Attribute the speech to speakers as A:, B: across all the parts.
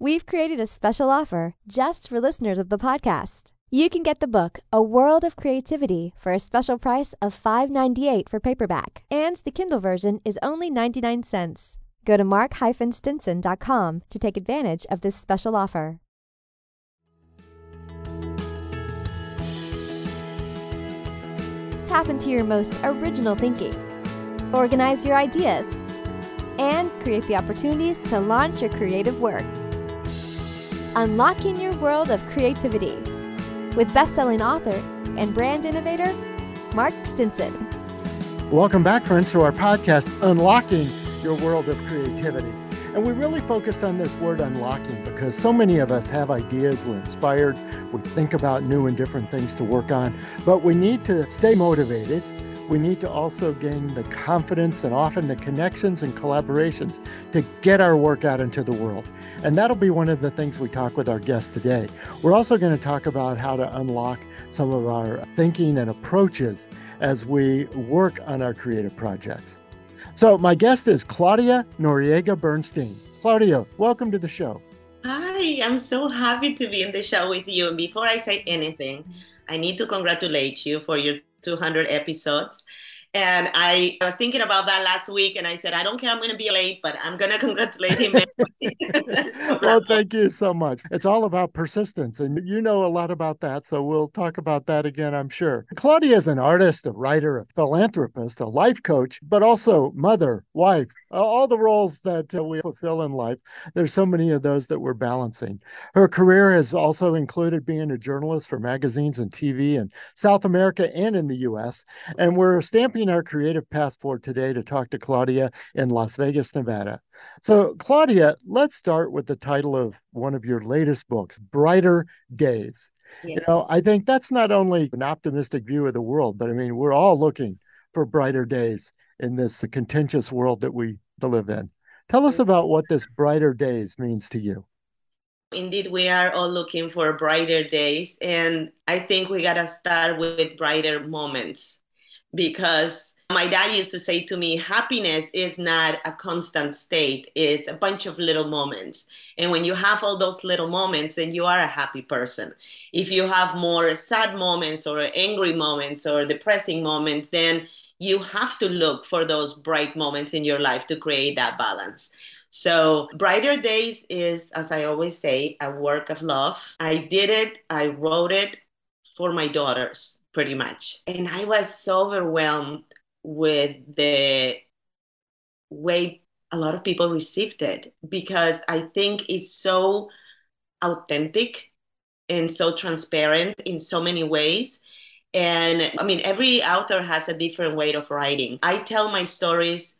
A: we've created a special offer just for listeners of the podcast. You can get the book A World of Creativity for a special price of $5.98 for paperback, and the Kindle version is only 99 cents. Go to mark-stinson.com to take advantage of this special offer. Tap into your most original thinking. Organize your ideas and create the opportunities to launch your creative work. Unlocking your world of creativity with best-selling author and brand innovator Mark Stinson.
B: Welcome back, friends, to our podcast, Unlocking Your World of Creativity. And we really focus on this word unlocking because so many of us have ideas, we're inspired, we think about new and different things to work on, but we need to stay motivated. We need to also gain the confidence and often the connections and collaborations to get our work out into the world. And that'll be one of the things we talk with our guests today. We're also going to talk about how to unlock some of our thinking and approaches as we work on our creative projects. So, my guest is Claudia Noriega Bernstein. Claudia, welcome to the show.
C: Hi, I'm so happy to be in the show with you. And before I say anything, I need to congratulate you for your 200 episodes. And I, I was thinking about that last week, and I said, I don't care, I'm going to be late, but I'm going to congratulate him.
B: well, thank you so much. It's all about persistence, and you know a lot about that. So we'll talk about that again, I'm sure. Claudia is an artist, a writer, a philanthropist, a life coach, but also mother, wife, all the roles that uh, we fulfill in life. There's so many of those that we're balancing. Her career has also included being a journalist for magazines and TV in South America and in the US. And we're stamping our creative passport today to talk to Claudia in Las Vegas, Nevada. So, Claudia, let's start with the title of one of your latest books, Brighter Days. Yes. You know, I think that's not only an optimistic view of the world, but I mean, we're all looking for brighter days in this contentious world that we live in. Tell us mm-hmm. about what this brighter days means to you.
C: Indeed, we are all looking for brighter days. And I think we got to start with brighter moments because my dad used to say to me, happiness is not a constant state, it's a bunch of little moments. And when you have all those little moments, then you are a happy person. If you have more sad moments or angry moments or depressing moments, then you have to look for those bright moments in your life to create that balance. So, Brighter Days is, as I always say, a work of love. I did it, I wrote it for my daughters, pretty much. And I was so overwhelmed with the way a lot of people received it because I think it's so authentic and so transparent in so many ways and I mean, every author has a different way of writing. I tell my stories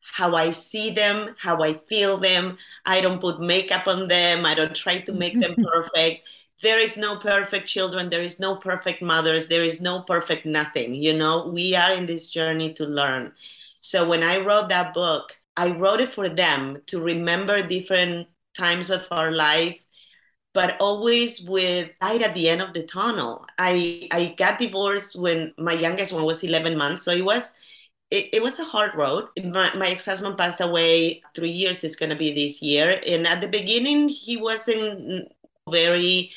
C: how I see them, how I feel them. I don't put makeup on them, I don't try to make them perfect. There is no perfect children, there is no perfect mothers, there is no perfect nothing. You know, we are in this journey to learn. So when I wrote that book, I wrote it for them to remember different times of our life but always with light at the end of the tunnel. I I got divorced when my youngest one was 11 months, so it was it, it was a hard road. My, my ex-husband passed away three years. It's gonna be this year, and at the beginning he wasn't very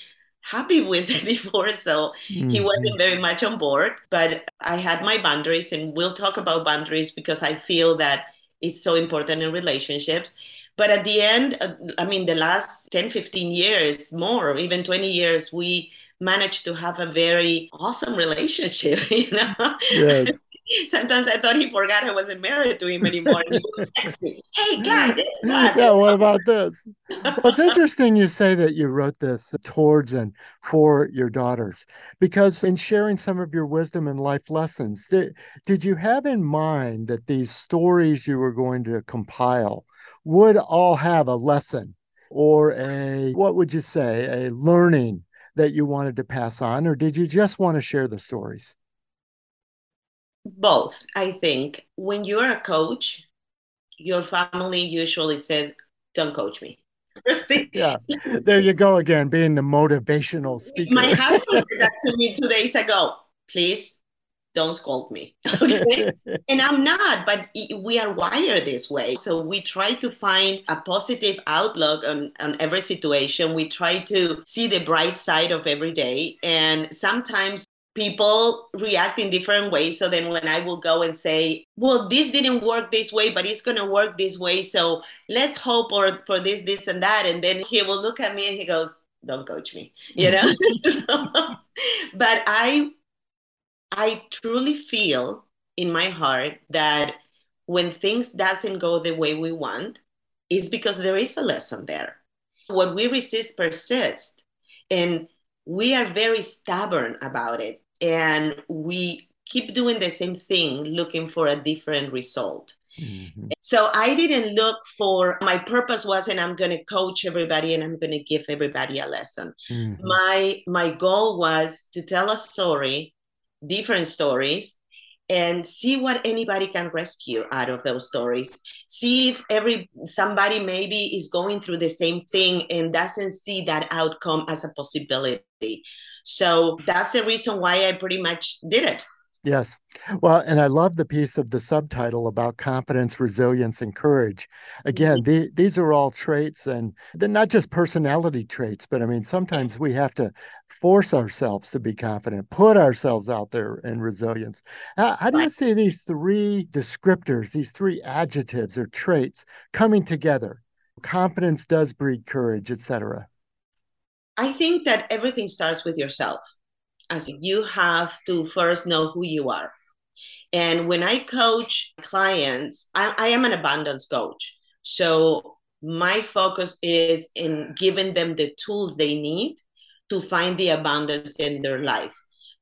C: happy with the divorce, so mm-hmm. he wasn't very much on board. But I had my boundaries, and we'll talk about boundaries because I feel that it's so important in relationships but at the end, uh, I mean, the last 10, 15 years, more, even 20 years, we managed to have a very awesome relationship, you know? Yes. Sometimes I thought he forgot I wasn't married to him anymore. He would text me, hey, God,
B: Yeah, what about this? well, it's interesting you say that you wrote this towards and for your daughters, because in sharing some of your wisdom and life lessons, did, did you have in mind that these stories you were going to compile would all have a lesson or a, what would you say, a learning that you wanted to pass on, or did you just want to share the stories?
C: Both, I think. When you're a coach, your family usually says, Don't coach me.
B: yeah, there you go again, being the motivational speaker.
C: My husband said that to me two days ago. Please don't scold me. Okay. and I'm not, but we are wired this way. So we try to find a positive outlook on, on every situation. We try to see the bright side of every day. And sometimes people react in different ways. So then when I will go and say, well, this didn't work this way, but it's going to work this way. So let's hope or for this, this, and that. And then he will look at me and he goes, don't coach me, you know? so, but I I truly feel in my heart that when things doesn't go the way we want, is because there is a lesson there. What we resist persists, and we are very stubborn about it, and we keep doing the same thing, looking for a different result. Mm-hmm. So I didn't look for my purpose wasn't I'm going to coach everybody and I'm going to give everybody a lesson. Mm-hmm. My my goal was to tell a story different stories and see what anybody can rescue out of those stories see if every somebody maybe is going through the same thing and doesn't see that outcome as a possibility so that's the reason why i pretty much did it
B: Yes. Well, and I love the piece of the subtitle about confidence, resilience, and courage. Again, mm-hmm. the, these are all traits, and they're not just personality traits, but I mean, sometimes we have to force ourselves to be confident, put ourselves out there in resilience. How, how do you see these three descriptors, these three adjectives or traits coming together? Confidence does breed courage, etc.
C: I think that everything starts with yourself as you have to first know who you are. And when I coach clients, I, I am an abundance coach. So my focus is in giving them the tools they need to find the abundance in their life.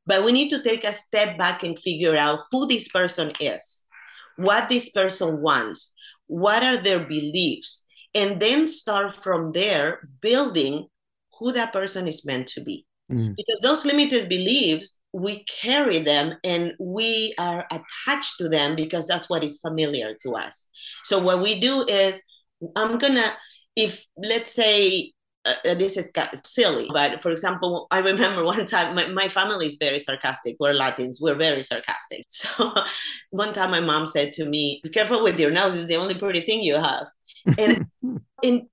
C: But we need to take a step back and figure out who this person is, what this person wants, what are their beliefs, and then start from there building who that person is meant to be. Mm. Because those limited beliefs, we carry them and we are attached to them because that's what is familiar to us. So, what we do is, I'm gonna, if let's say, uh, uh this is silly, but for example, I remember one time my, my family is very sarcastic. We're Latins, we're very sarcastic. So, one time my mom said to me, Be careful with your nose, it's the only pretty thing you have. And in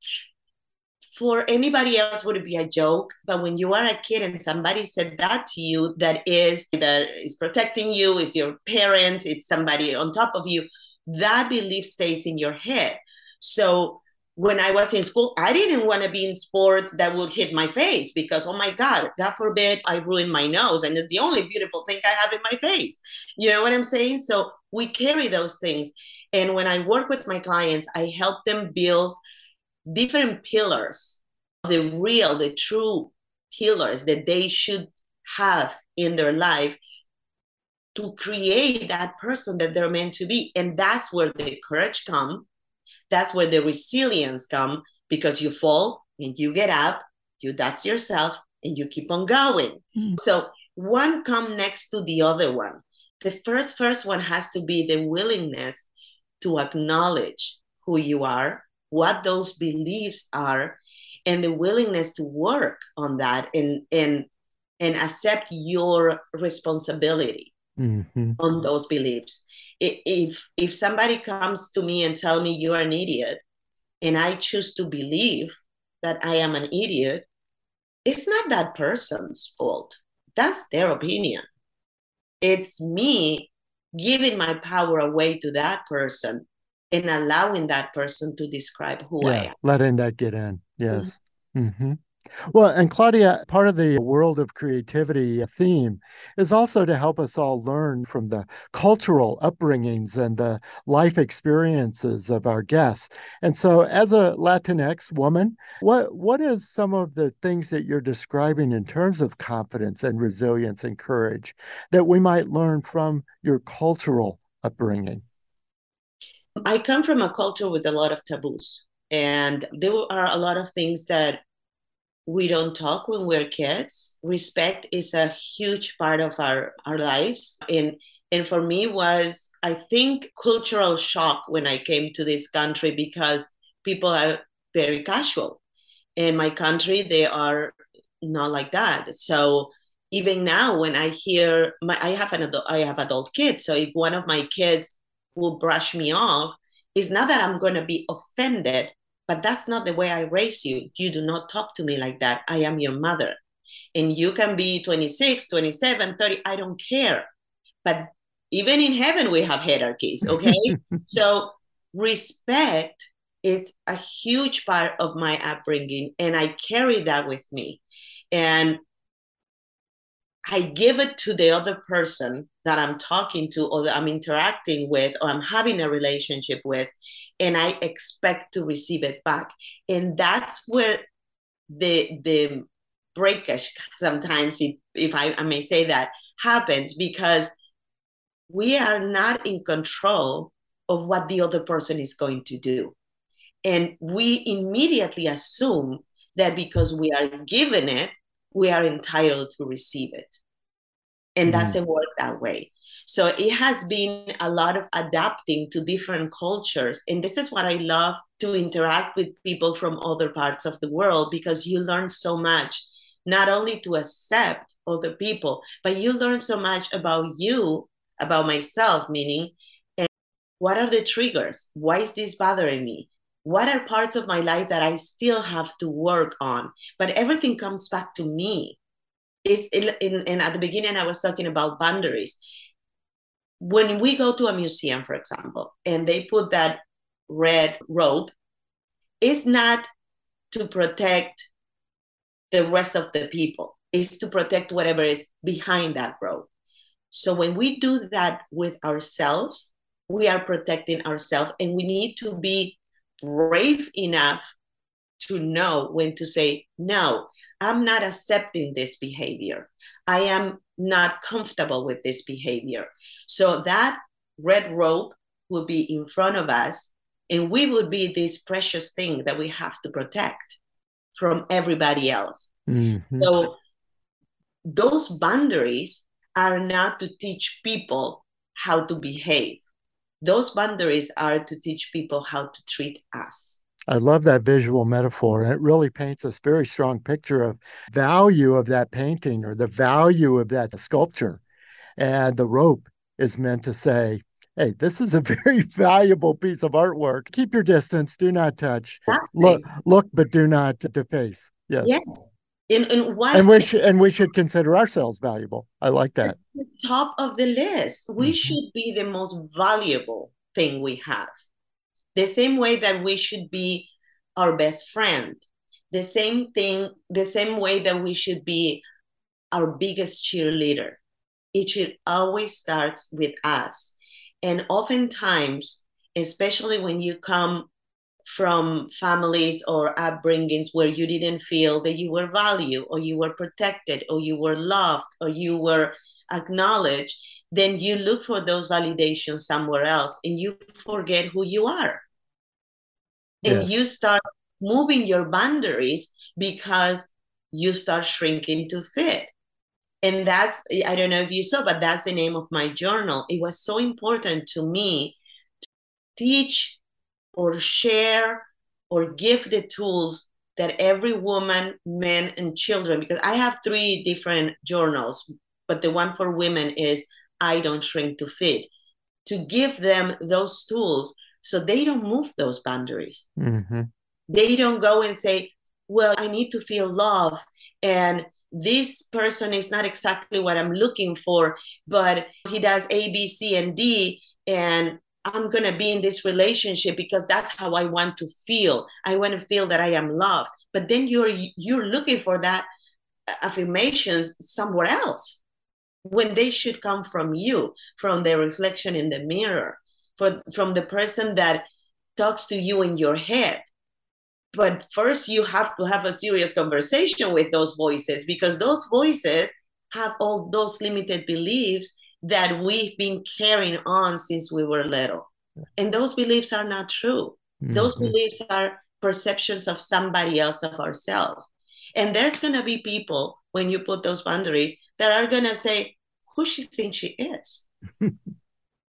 C: for anybody else would it be a joke but when you are a kid and somebody said that to you that is that is protecting you is your parents it's somebody on top of you that belief stays in your head so when I was in school, I didn't want to be in sports that would hit my face because, oh my God, God forbid I ruin my nose. And it's the only beautiful thing I have in my face. You know what I'm saying? So we carry those things. And when I work with my clients, I help them build different pillars, the real, the true pillars that they should have in their life to create that person that they're meant to be. And that's where the courage come. That's where the resilience come because you fall and you get up, you dust yourself and you keep on going. Mm. So one come next to the other one. The first first one has to be the willingness to acknowledge who you are, what those beliefs are and the willingness to work on that and and and accept your responsibility mm-hmm. on those beliefs. If if somebody comes to me and tell me you are an idiot and i choose to believe that i am an idiot it's not that person's fault. That's their opinion. It's me giving my power away to that person and allowing that person to describe who yeah, I am.
B: Letting that get in. Yes. Mm-hmm. Mm-hmm. Well, and Claudia, part of the world of creativity theme is also to help us all learn from the cultural upbringings and the life experiences of our guests. And so, as a Latinx woman, what what is some of the things that you're describing in terms of confidence and resilience and courage that we might learn from your cultural upbringing?
C: I come from a culture with a lot of taboos, and there are a lot of things that we don't talk when we're kids. Respect is a huge part of our, our lives. And and for me was I think cultural shock when I came to this country because people are very casual. In my country, they are not like that. So even now when I hear my I have an adult, I have adult kids. So if one of my kids will brush me off, it's not that I'm gonna be offended, but that's not the way I raise you. You do not talk to me like that. I am your mother. And you can be 26, 27, 30, I don't care. But even in heaven, we have hierarchies, okay? so respect is a huge part of my upbringing, and I carry that with me. And I give it to the other person that I'm talking to or that I'm interacting with or I'm having a relationship with, and I expect to receive it back. And that's where the the breakage sometimes, if, I, I may say that, happens because we are not in control of what the other person is going to do. And we immediately assume that because we are given it, we are entitled to receive it. And mm-hmm. doesn't work that way. So it has been a lot of adapting to different cultures. And this is what I love to interact with people from other parts of the world because you learn so much, not only to accept other people, but you learn so much about you, about myself, meaning, and what are the triggers? Why is this bothering me? What are parts of my life that I still have to work on? But everything comes back to me. Is in, at the beginning I was talking about boundaries. When we go to a museum, for example, and they put that red rope, it's not to protect the rest of the people. It's to protect whatever is behind that rope. So when we do that with ourselves, we are protecting ourselves, and we need to be brave enough to know when to say, no, I'm not accepting this behavior. I am not comfortable with this behavior. So that red rope will be in front of us, and we would be this precious thing that we have to protect from everybody else. Mm-hmm. So those boundaries are not to teach people how to behave those boundaries are to teach people how to treat us.
B: I love that visual metaphor. And it really paints a very strong picture of value of that painting or the value of that sculpture. And the rope is meant to say, hey, this is a very valuable piece of artwork. Keep your distance, do not touch. Exactly. Look, look, but do not deface. Yes.
C: Yes. In, in
B: and we should and we should consider ourselves valuable. I like that.
C: top of the list. We mm-hmm. should be the most valuable thing we have. The same way that we should be our best friend. The same thing, the same way that we should be our biggest cheerleader. It should always starts with us. And oftentimes, especially when you come from families or upbringings where you didn't feel that you were valued or you were protected or you were loved or you were acknowledged, then you look for those validations somewhere else and you forget who you are. And yes. you start moving your boundaries because you start shrinking to fit. And that's, I don't know if you saw, but that's the name of my journal. It was so important to me to teach or share or give the tools that every woman, men, and children, because I have three different journals, but the one for women is I Don't Shrink to Fit, to give them those tools so they don't move those boundaries. Mm-hmm. They don't go and say, Well, I need to feel love. And this person is not exactly what I'm looking for, but he does A, B, C, and D. And I'm going to be in this relationship because that's how I want to feel. I want to feel that I am loved. But then you're you're looking for that uh, affirmations somewhere else when they should come from you, from the reflection in the mirror, for, from the person that talks to you in your head. But first, you have to have a serious conversation with those voices because those voices have all those limited beliefs that we've been carrying on since we were little. And those beliefs are not true. Mm-hmm. Those beliefs are perceptions of somebody else of ourselves. And there's going to be people when you put those boundaries that are going to say, Who she thinks she is?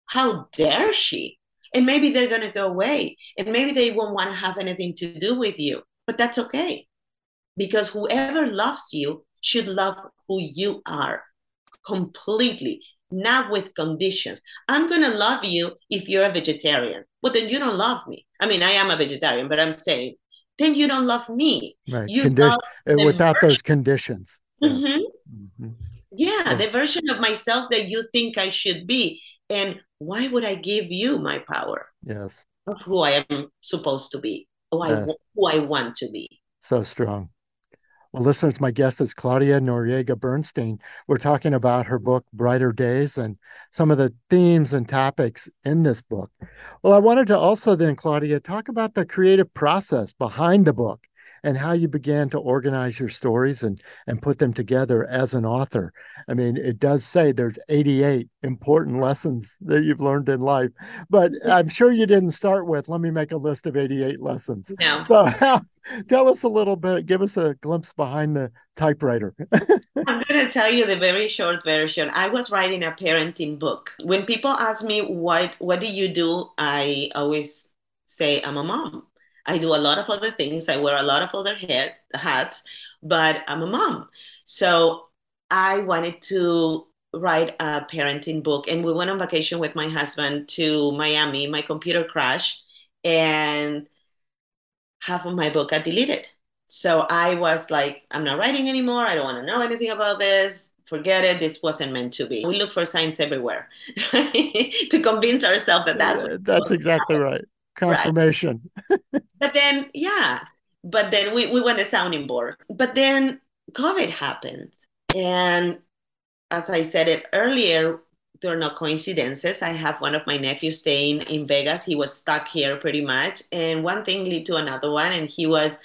C: How dare she? And maybe they're going to go away. And maybe they won't want to have anything to do with you. But that's okay. Because whoever loves you should love who you are completely, not with conditions. I'm going to love you if you're a vegetarian. Well, then you don't love me. I mean, I am a vegetarian, but I'm saying, then you don't love me.
B: Right.
C: You
B: Condi-
C: love
B: without
C: version-
B: those conditions. Yes.
C: Mhm.
B: Mhm.
C: Yeah,
B: Yeah.
C: the version of myself that you think I should be. And why would I give you my power
B: Yes.
C: of who I am supposed to be, who I,
B: Yeah.
C: who I want to be?
B: So strong. Well, listeners, my guest is Claudia Noriega Bernstein. We're talking about her book, Brighter Days, and some of the themes and topics in this book. Well, I wanted to also then, Claudia, talk about the creative process behind the book and how you began to organize your stories and and put them together as an author. I mean, it does say there's 88 important lessons that you've learned in life, but I'm sure you didn't start with let me make a list of 88 lessons.
C: No,
B: So, tell us a little bit, give us a glimpse behind the typewriter.
C: I'm going to tell you the very short version. I was writing a parenting book. When people ask me what what do you do, I always say I'm a mom. I do a lot of other things. I wear a lot of other head, hats, but I'm a mom. So I wanted to write a parenting book, and we went on vacation with my husband to Miami. My computer crashed, and half of my book got deleted. So I was like, I'm not writing anymore. I don't want to know anything about this. Forget it. This wasn't meant to be. We look for signs everywhere to convince ourselves that that's what
B: That's exactly right. Confirmation.
C: But then, yeah. But then we, we went to sounding board. But then COVID happened. And as I said it earlier, there are no coincidences. I have one of my nephews staying in Vegas. He was stuck here pretty much. And one thing led to another one. And he was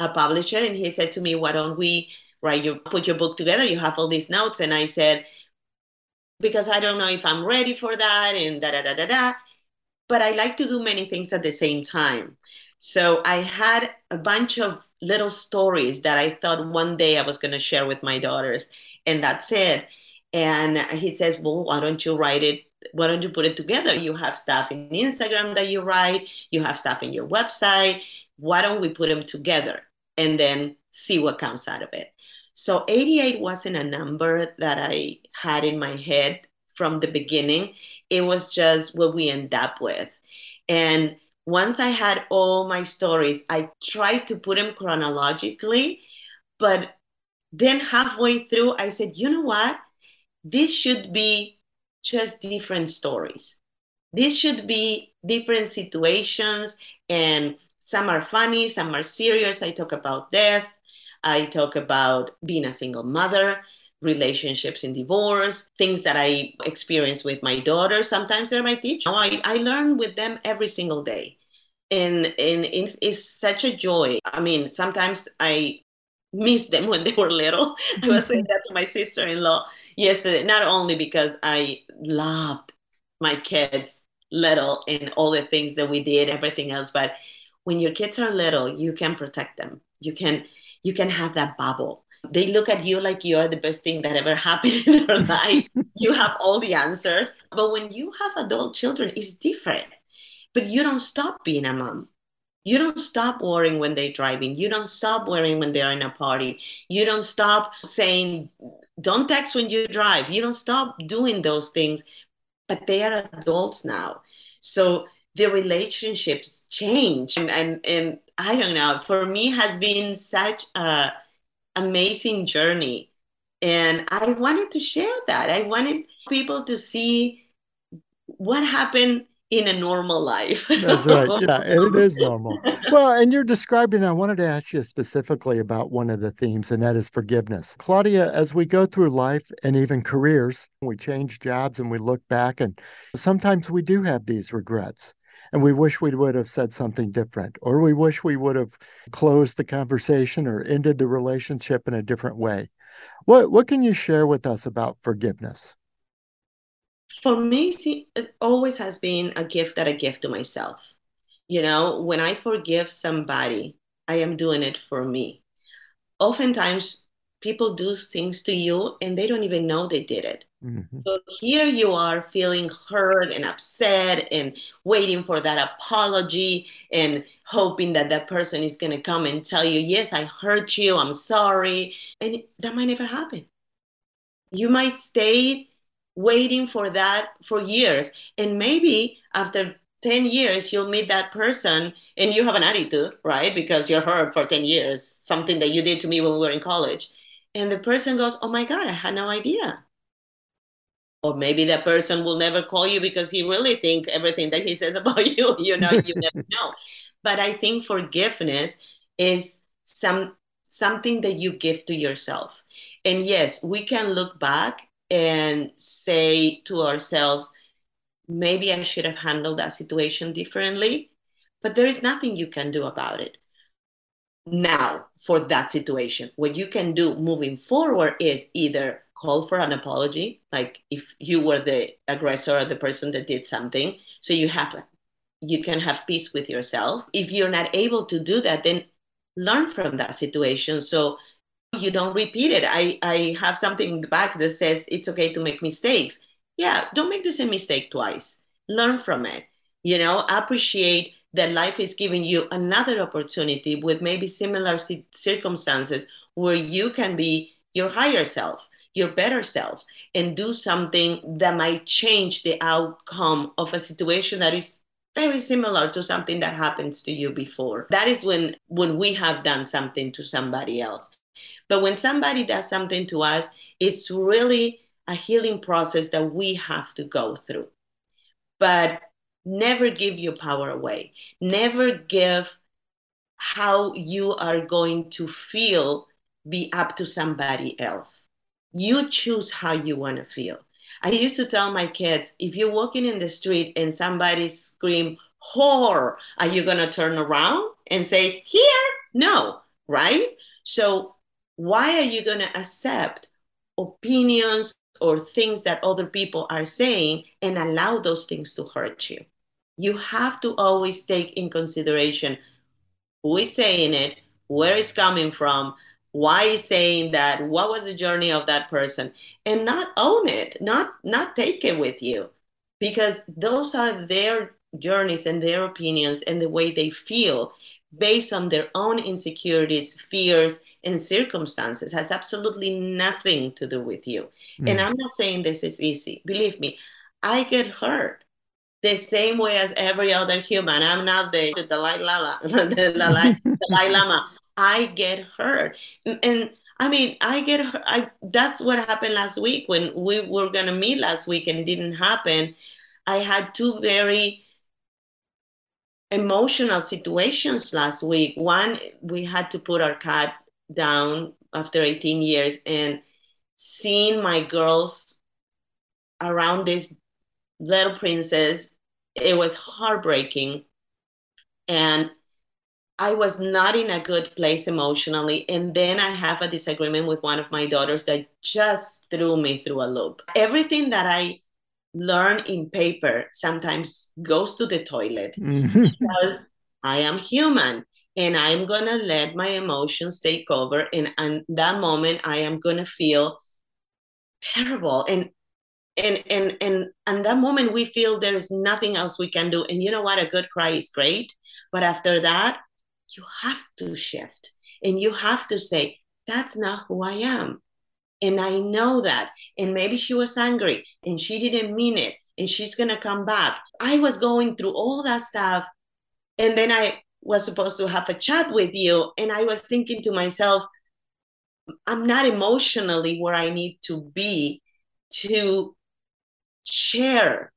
C: a publisher. And he said to me, Why don't we write your put your book together? You have all these notes. And I said, because I don't know if I'm ready for that and da da da da da. But I like to do many things at the same time. So I had a bunch of little stories that I thought one day I was going to share with my daughters. And that's it. And he says, Well, why don't you write it? Why don't you put it together? You have stuff in Instagram that you write, you have stuff in your website. Why don't we put them together and then see what comes out of it? So 88 wasn't a number that I had in my head from the beginning. It was just what we end up with. And once I had all my stories, I tried to put them chronologically, but then halfway through, I said, you know what? This should be just different stories. This should be different situations, and some are funny, some are serious. I talk about death, I talk about being a single mother, relationships in divorce, things that I experience with my daughter. Sometimes they're my teacher. I, I learn with them every single day. And, and it's, it's such a joy. I mean, sometimes I miss them when they were little. I was saying that to my sister in law yesterday, not only because I loved my kids little and all the things that we did, everything else, but when your kids are little, you can protect them. You can you can have that bubble. They look at you like you're the best thing that ever happened in their life. you have all the answers. But when you have adult children, it's different. But you don't stop being a mom. You don't stop worrying when they're driving. You don't stop worrying when they're in a party. You don't stop saying, don't text when you drive. You don't stop doing those things. But they are adults now. So the relationships change. And, and, and I don't know, for me has been such a amazing journey. And I wanted to share that. I wanted people to see what happened in a normal life.
B: That's right. Yeah, and it is normal. Well, and you're describing, I wanted to ask you specifically about one of the themes, and that is forgiveness. Claudia, as we go through life and even careers, we change jobs and we look back, and sometimes we do have these regrets. And we wish we would have said something different, or we wish we would have closed the conversation or ended the relationship in a different way. What what can you share with us about forgiveness?
C: For me, see, it always has been a gift that I give to myself. You know, when I forgive somebody, I am doing it for me. Oftentimes, people do things to you and they don't even know they did it.
B: Mm-hmm.
C: So here you are feeling hurt and upset and waiting for that apology and hoping that that person is going to come and tell you, Yes, I hurt you. I'm sorry. And that might never happen. You might stay waiting for that for years. And maybe after 10 years, you'll meet that person and you have an attitude, right? Because you're hurt for 10 years, something that you did to me when we were in college. And the person goes, Oh my God, I had no idea. Or maybe that person will never call you because he really think everything that he says about you, you know, you never know. But I think forgiveness is some something that you give to yourself. And yes, we can look back and say to ourselves, maybe I should have handled that situation differently, but there is nothing you can do about it now for that situation. What you can do moving forward is either call for an apology, like if you were the aggressor or the person that did something, so you have you can have peace with yourself. If you're not able to do that, then learn from that situation so you don't repeat it. I, I have something in the back that says it's okay to make mistakes. Yeah, don't make the same mistake twice. Learn from it. You know, appreciate that life is giving you another opportunity with maybe similar circumstances where you can be your higher self, your better self, and do something that might change the outcome of a situation that is very similar to something that happens to you before. That is when when we have done something to somebody else. But when somebody does something to us, it's really a healing process that we have to go through. But never give your power away. Never give how you are going to feel be up to somebody else. You choose how you want to feel. I used to tell my kids if you're walking in the street and somebody scream whore, are you going to turn around and say, here? No, right? So, why are you going to accept opinions or things that other people are saying and allow those things to hurt you? You have to always take in consideration who is saying it, where it's coming from, why is saying that, what was the journey of that person, and not own it, not not take it with you, because those are their journeys and their opinions and the way they feel based on their own insecurities, fears, and circumstances has absolutely nothing to do with you. Mm. And I'm not saying this is easy. Believe me, I get hurt the same way as every other human. I'm not the, the Dalai Lama, the Dalai, Dalai Lama. I get hurt. And I mean, I get hurt. I, that's what happened last week when we were going to meet last week and it didn't happen. I had two very emotional situations last week. One, we had to put our cat down after 18 years and seeing my girls around this little princess it was heartbreaking and I was not in a good place emotionally. And then I have a disagreement with one of my daughters that just threw me through a loop. Everything that I learn in paper sometimes goes to the toilet mm-hmm. because I am human and I'm going to let my emotions take over. And, and that moment, I am going to feel terrible. And and and and and that moment we feel there is nothing else we can do. And you know what? A good cry is great. But after that you have to shift. And you have to say that's not who i am. And i know that. And maybe she was angry and she didn't mean it and she's going to come back. I was going through all that stuff and then i was supposed to have a chat with you and i was thinking to myself i'm not emotionally where i need to be to share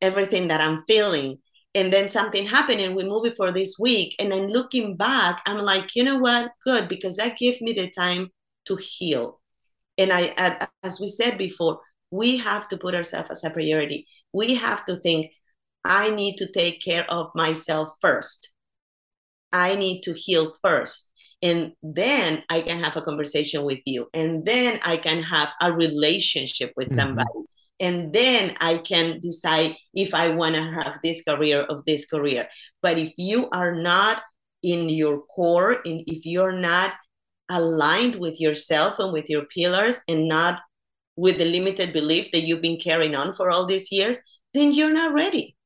C: everything that I'm feeling. And then something happened and we move it for this week. And then looking back, I'm like, you know what? Good, because that gave me the time to heal. And I, as we said before, we have to put ourselves as a priority. We have to think, I need to take care of myself first. I need to heal first. And then I can have a conversation with you. And then I can have a relationship with mm-hmm. And then I can decide if I want to have this career of this career. But if you are not in your core, and if you're not aligned with yourself and with your pillars and not with the limited belief that you've been carrying on for all these years, then you're not ready.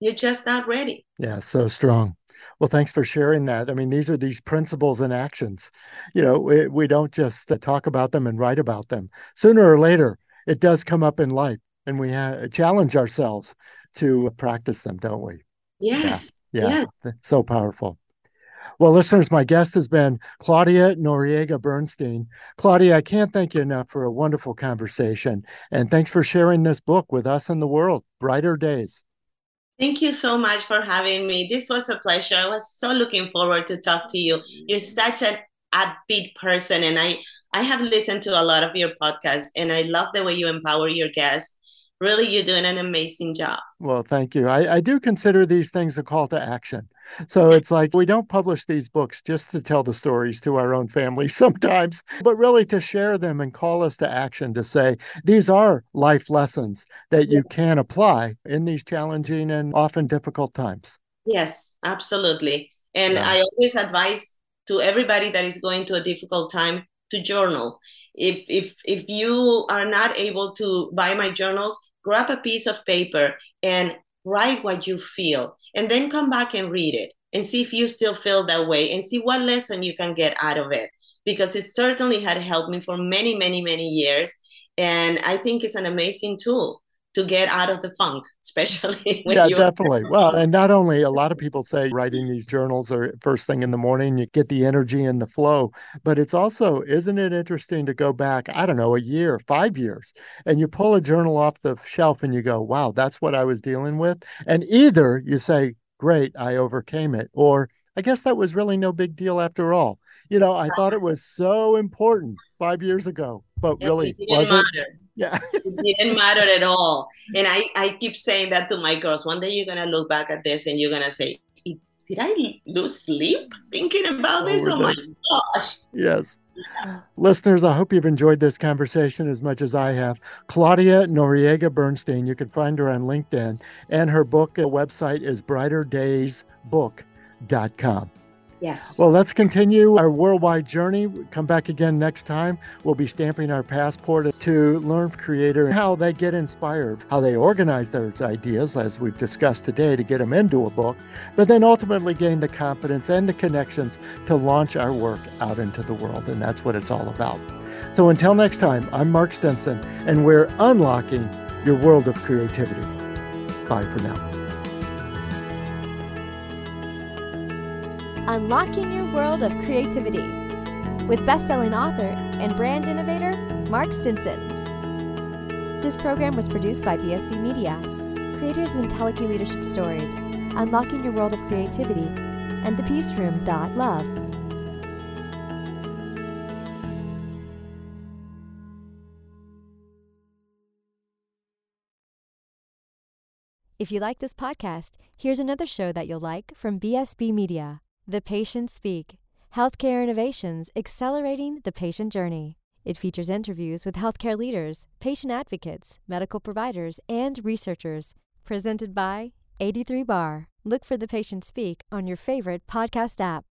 C: You're just not ready.
B: Yeah, so strong. Well, thanks for sharing that. I mean, these are these principles and actions. You know, we, we don't just talk about them and write about them. Sooner or later, it does come up in life, and we ha- challenge ourselves to practice them, don't we?
C: Yes.
B: Yeah. yeah. Yes. So powerful. Well, listeners, my guest has been Claudia Noriega Bernstein. Claudia, I can't thank you enough for a wonderful conversation. And thanks for sharing this book with us and the world, Brighter Days.
C: Thank you so much for having me. This was a pleasure. I was so looking forward to talk to you. You're such an upbeat person and I I have listened to a lot of your podcasts and I love the way you empower your guests. Really you're doing an amazing job.
B: Well thank you. I, I do consider these things a call to action. So it's like we don't publish these books just to tell the stories to our own family sometimes but really to share them and call us to action to say these are life lessons that you can apply in these challenging and often difficult times.
C: Yes absolutely. And yeah. i always advise to everybody that is going to a difficult time to journal. If if if you are not able to buy my journals grab a piece of paper and write what you feel and then come back and read it and see if you still feel that way and see what lesson you can get out of it because it certainly had helped me for many many many years. And i think it's an amazing tool to get out of the funk, especially
B: yeah, definitely. Well, and not only a lot of people say writing these journals or first thing in the morning, you get the energy and the flow, but it's also, isn't it interesting to go back, I don't know, a year, five years, and you pull a journal off the shelf and you go, wow, that's what I was dealing with. And either you say, great, I overcame it, or I guess that was really no big deal after all. You know, I thought it was so important five years ago, but really was it? Yeah.
C: it didn't matter at all. And I, I keep saying that to my girls. One day you're gonna look back at this and you're gonna say, Did I lose sleep thinking about this? Oh, my gosh.
B: Yes. Listeners, I hope you've enjoyed this conversation as much as I have. Claudia Noriega Bernstein, you can find her on LinkedIn, and her book uh, website is brighterdaysbook.com.
C: Yes.
B: Well, let's continue our worldwide journey. Come back again next time. We'll be stamping our passport to learn creator and how they get inspired, how they organize those ideas, as we've discussed today, to get them into a book, but then ultimately gain the confidence and the connections to launch our work out into the world. And that's what it's all about. So until next time, I'm Mark Stinson, and we're unlocking your world of creativity. Bye for now.
A: Unlocking Your World of Creativity with best-selling author and brand innovator Mark Stinson. This program was produced by BSB Media, creators of IntelliKey Leadership Stories, Unlocking Your World of Creativity, and The Peace Room. Love. If you like this podcast, here's another show that you'll like from BSB Media. The Patients Speak Healthcare Innovations Accelerating the Patient Journey. It features interviews with healthcare leaders, patient advocates, medical providers, and researchers. Presented by 83 Bar. Look for The Patient Speak on your favorite podcast app.